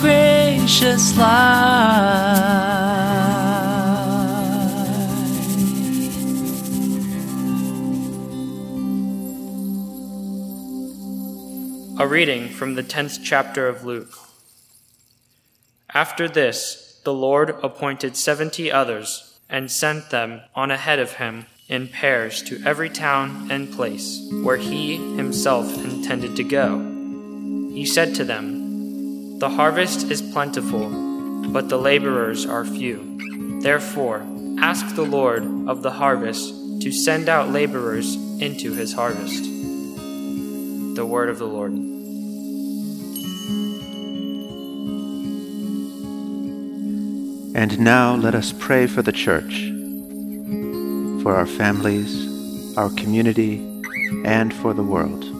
Gracious light. A reading from the 10th chapter of Luke. After this, the Lord appointed seventy others and sent them on ahead of him in pairs to every town and place where he himself intended to go. He said to them, The harvest is plentiful, but the laborers are few. Therefore, ask the Lord of the harvest to send out laborers into his harvest. The word of the Lord. And now let us pray for the church, for our families, our community, and for the world.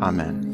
Amen.